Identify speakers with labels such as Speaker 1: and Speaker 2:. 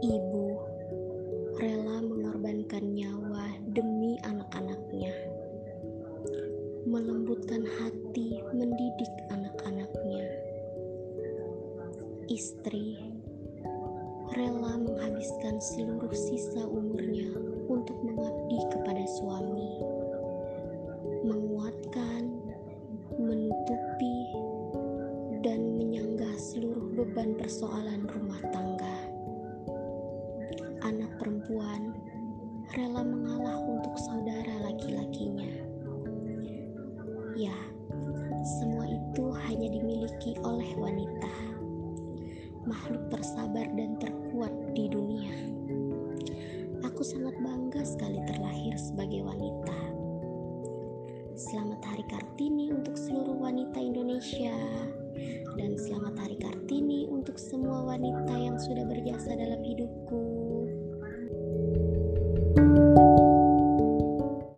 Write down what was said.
Speaker 1: ibu rela mengorbankan nyawa demi anak-anaknya, melembutkan hati mendidik anak-anaknya. Istri rela menghabiskan seluruh sisa umurnya untuk mengabdi kepada suami, menguatkan, menutupi, dan menyanggah seluruh beban persoalan rumah tangga. Rela mengalah untuk saudara laki-lakinya. Ya, semua itu hanya dimiliki oleh wanita, makhluk tersabar dan terkuat di dunia. Aku sangat bangga sekali terlahir sebagai wanita. Selamat Hari Kartini untuk seluruh wanita Indonesia dan selamat Hari Kartini untuk semua wanita yang sudah berjasa dalam hidupku.